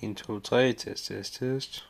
1, 2, 3, test, test, test.